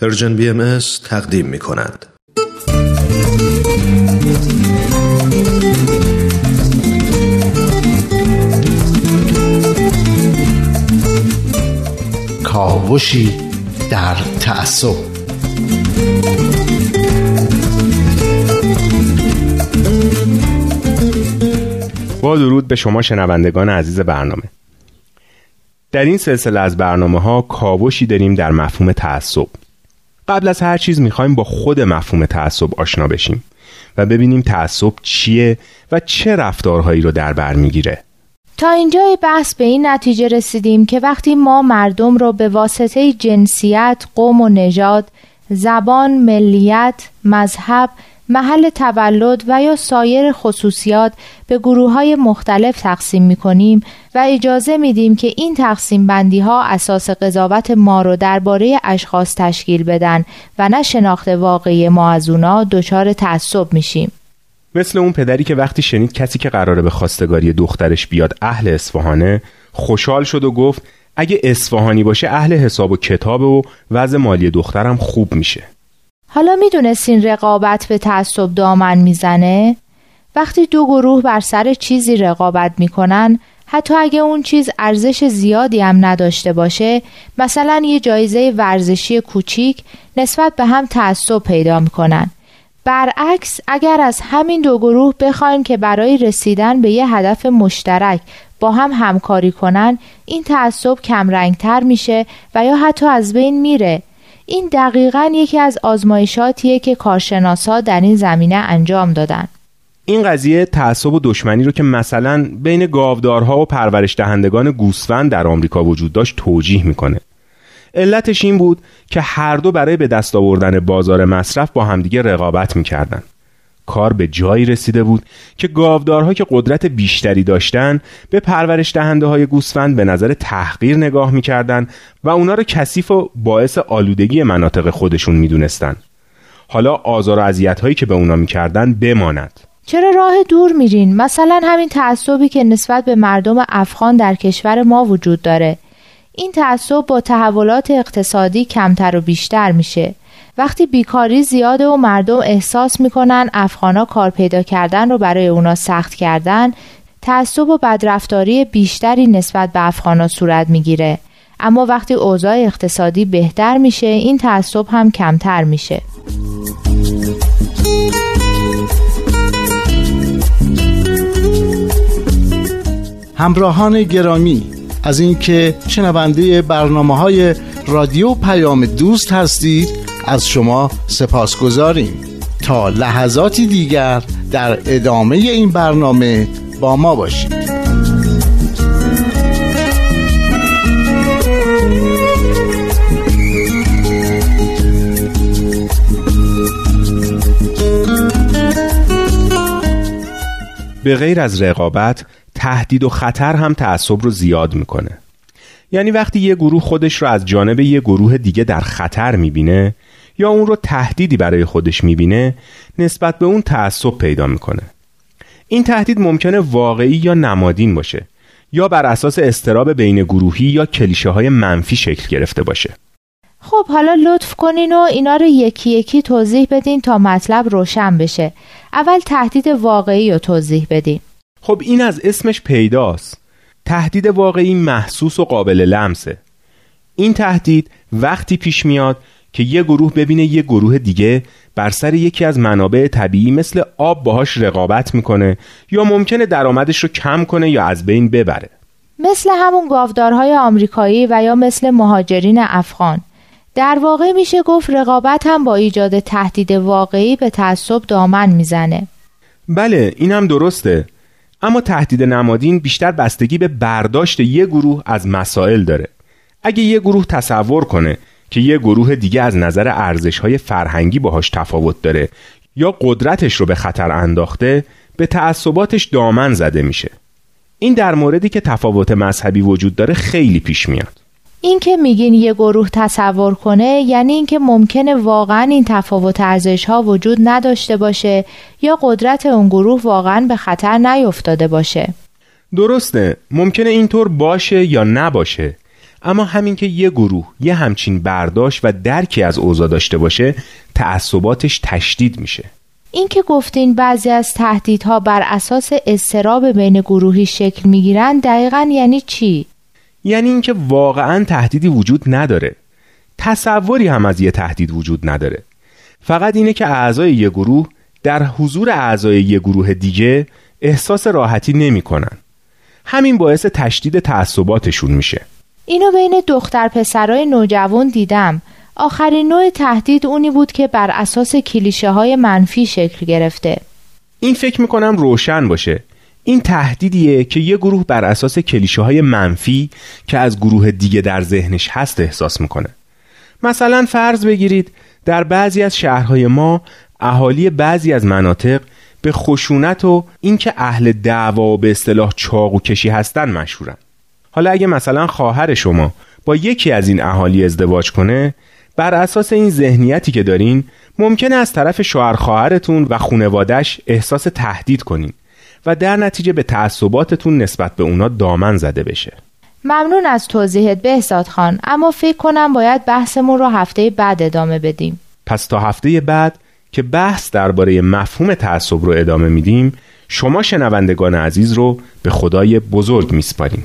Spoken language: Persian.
پرژن بی ام تقدیم می کند. کاوشی در تعصب. با درود به شما شنوندگان عزیز برنامه. در این سلسله از برنامه ها کاوشی داریم در مفهوم تعصب. قبل از هر چیز می‌خوایم با خود مفهوم تعصب آشنا بشیم و ببینیم تعصب چیه و چه رفتارهایی رو در بر می‌گیره. تا اینجای بحث به این نتیجه رسیدیم که وقتی ما مردم رو به واسطه جنسیت، قوم و نژاد، زبان، ملیت، مذهب محل تولد و یا سایر خصوصیات به گروه های مختلف تقسیم می کنیم و اجازه میدیم که این تقسیم بندی ها اساس قضاوت ما رو درباره اشخاص تشکیل بدن و نه شناخت واقعی ما از اونا دچار تعصب میشیم. مثل اون پدری که وقتی شنید کسی که قراره به خواستگاری دخترش بیاد اهل اصفهانه خوشحال شد و گفت اگه اصفهانی باشه اهل حساب و کتاب و وضع مالی دخترم خوب میشه حالا می‌دونستین رقابت به تعصب دامن می‌زنه؟ وقتی دو گروه بر سر چیزی رقابت می‌کنن حتی اگه اون چیز ارزش زیادی هم نداشته باشه مثلا یه جایزه ورزشی کوچیک نسبت به هم تعصب پیدا می‌کنن برعکس اگر از همین دو گروه بخوایم که برای رسیدن به یه هدف مشترک با هم همکاری کنن این تعصب کمرنگتر میشه و یا حتی از بین میره این دقیقا یکی از آزمایشاتیه که کارشناسا در این زمینه انجام دادن. این قضیه تعصب و دشمنی رو که مثلا بین گاودارها و پرورش دهندگان گوسفند در آمریکا وجود داشت توجیه می‌کنه. علتش این بود که هر دو برای به دست آوردن بازار مصرف با همدیگه رقابت می‌کردن. کار به جایی رسیده بود که گاودارها که قدرت بیشتری داشتن به پرورش دهنده های گوسفند به نظر تحقیر نگاه می‌کردن و اونا رو کثیف و باعث آلودگی مناطق خودشون می‌دونستن. حالا آزار و اذیت هایی که به اونا می‌کردن بماند. چرا راه دور میرین؟ مثلا همین تعصبی که نسبت به مردم افغان در کشور ما وجود داره. این تعصب با تحولات اقتصادی کمتر و بیشتر میشه. وقتی بیکاری زیاده و مردم احساس می‌کنن افغانا کار پیدا کردن رو برای اونا سخت کردن تعصب و بدرفتاری بیشتری نسبت به افغانا صورت می‌گیره. اما وقتی اوضاع اقتصادی بهتر میشه این تعصب هم کمتر میشه. همراهان گرامی از اینکه شنونده برنامه های رادیو پیام دوست هستید از شما سپاس گذاریم تا لحظاتی دیگر در ادامه این برنامه با ما باشید. به غیر از رقابت تهدید و خطر هم تعصب رو زیاد می‌کنه. یعنی وقتی یه گروه خودش رو از جانب یه گروه دیگه در خطر می‌بینه یا اون رو تهدیدی برای خودش می‌بینه نسبت به اون تعصب پیدا می‌کنه. این تهدید ممکنه واقعی یا نمادین باشه یا بر اساس استراب بین گروهی یا کلیشه های منفی شکل گرفته باشه. خب حالا لطف کنین و اینا رو یکی یکی توضیح بدین تا مطلب روشن بشه. اول تهدید واقعی رو توضیح بدین. خب این از اسمش پیداست. تهدید واقعی محسوس و قابل لمسه. این تهدید وقتی پیش میاد که یه گروه ببینه یه گروه دیگه بر سر یکی از منابع طبیعی مثل آب باهاش رقابت می‌کنه یا ممکنه درآمدش رو کم کنه یا از بین ببره. مثل همون گاودارهای آمریکایی و یا مثل مهاجرین افغان. در واقع میشه گفت رقابت هم با ایجاد تهدید واقعی به تعصب دامن می‌زنه. بله این هم درسته. اما تهدید نمادین بیشتر بستگی به برداشت یه گروه از مسائل داره. اگه یه گروه تصور کنه که یه گروه دیگه از نظر ارزش های فرهنگی باهاش تفاوت داره یا قدرتش رو به خطر انداخته به تعصباتش دامن زده میشه. این در موردی که تفاوت مذهبی وجود داره خیلی پیش میاد. این که میگین یه گروه تصور کنه یعنی اینکه ممکنه واقعا این تفاوت ارزش ها وجود نداشته باشه یا قدرت اون گروه واقعا به خطر نیفتاده باشه. درسته ممکنه اینطور باشه یا نباشه. اما همین که یه گروه یه همچین برداشت و درکی از اوضاع داشته باشه تعصباتش تشدید میشه این که گفتین بعضی از تهدیدها بر اساس استراب بین گروهی شکل می‌گیرن دقیقا یعنی چی؟ یعنی اینکه واقعا تهدیدی وجود نداره تصوری هم از یه تهدید وجود نداره فقط اینه که اعضای یه گروه در حضور اعضای یه گروه دیگه احساس راحتی نمی‌کنن. همین باعث تشدید تعصباتشون میشه اینو بین دختر پسرای نوجوان دیدم. آخرین نوع تهدید اونی بود که بر اساس کلیشه های منفی شکل گرفته. این فکر می‌کنم روشن باشه. این تهدیدیه که یه گروه بر اساس کلیشه های منفی که از گروه دیگه در ذهنش هست احساس می‌کنه. مثلا فرض بگیرید در بعضی از شهرهای ما اهالی بعضی از مناطق به خشونت و اینکه اهل دعوا و به اصطلاح چاقو کشی هستن مشهورن. حالا اگه مثلا خواهر شما با یکی از این اهالی ازدواج کنه بر اساس این ذهنیتی که دارین ممکنه از طرف شوهر خواهرتون و خونوادش احساس تهدید کنین و در نتیجه به تعصباتتون نسبت به اونا دامن زده بشه. ممنون از توضیحت بهزاد خان اما فکر کنم باید بحثمون رو هفته بعد ادامه بدیم. پس تا هفته بعد که بحث درباره مفهوم تعصب رو ادامه میدیم شما شنوندگان عزیز رو به خدای بزرگ میسپاریم.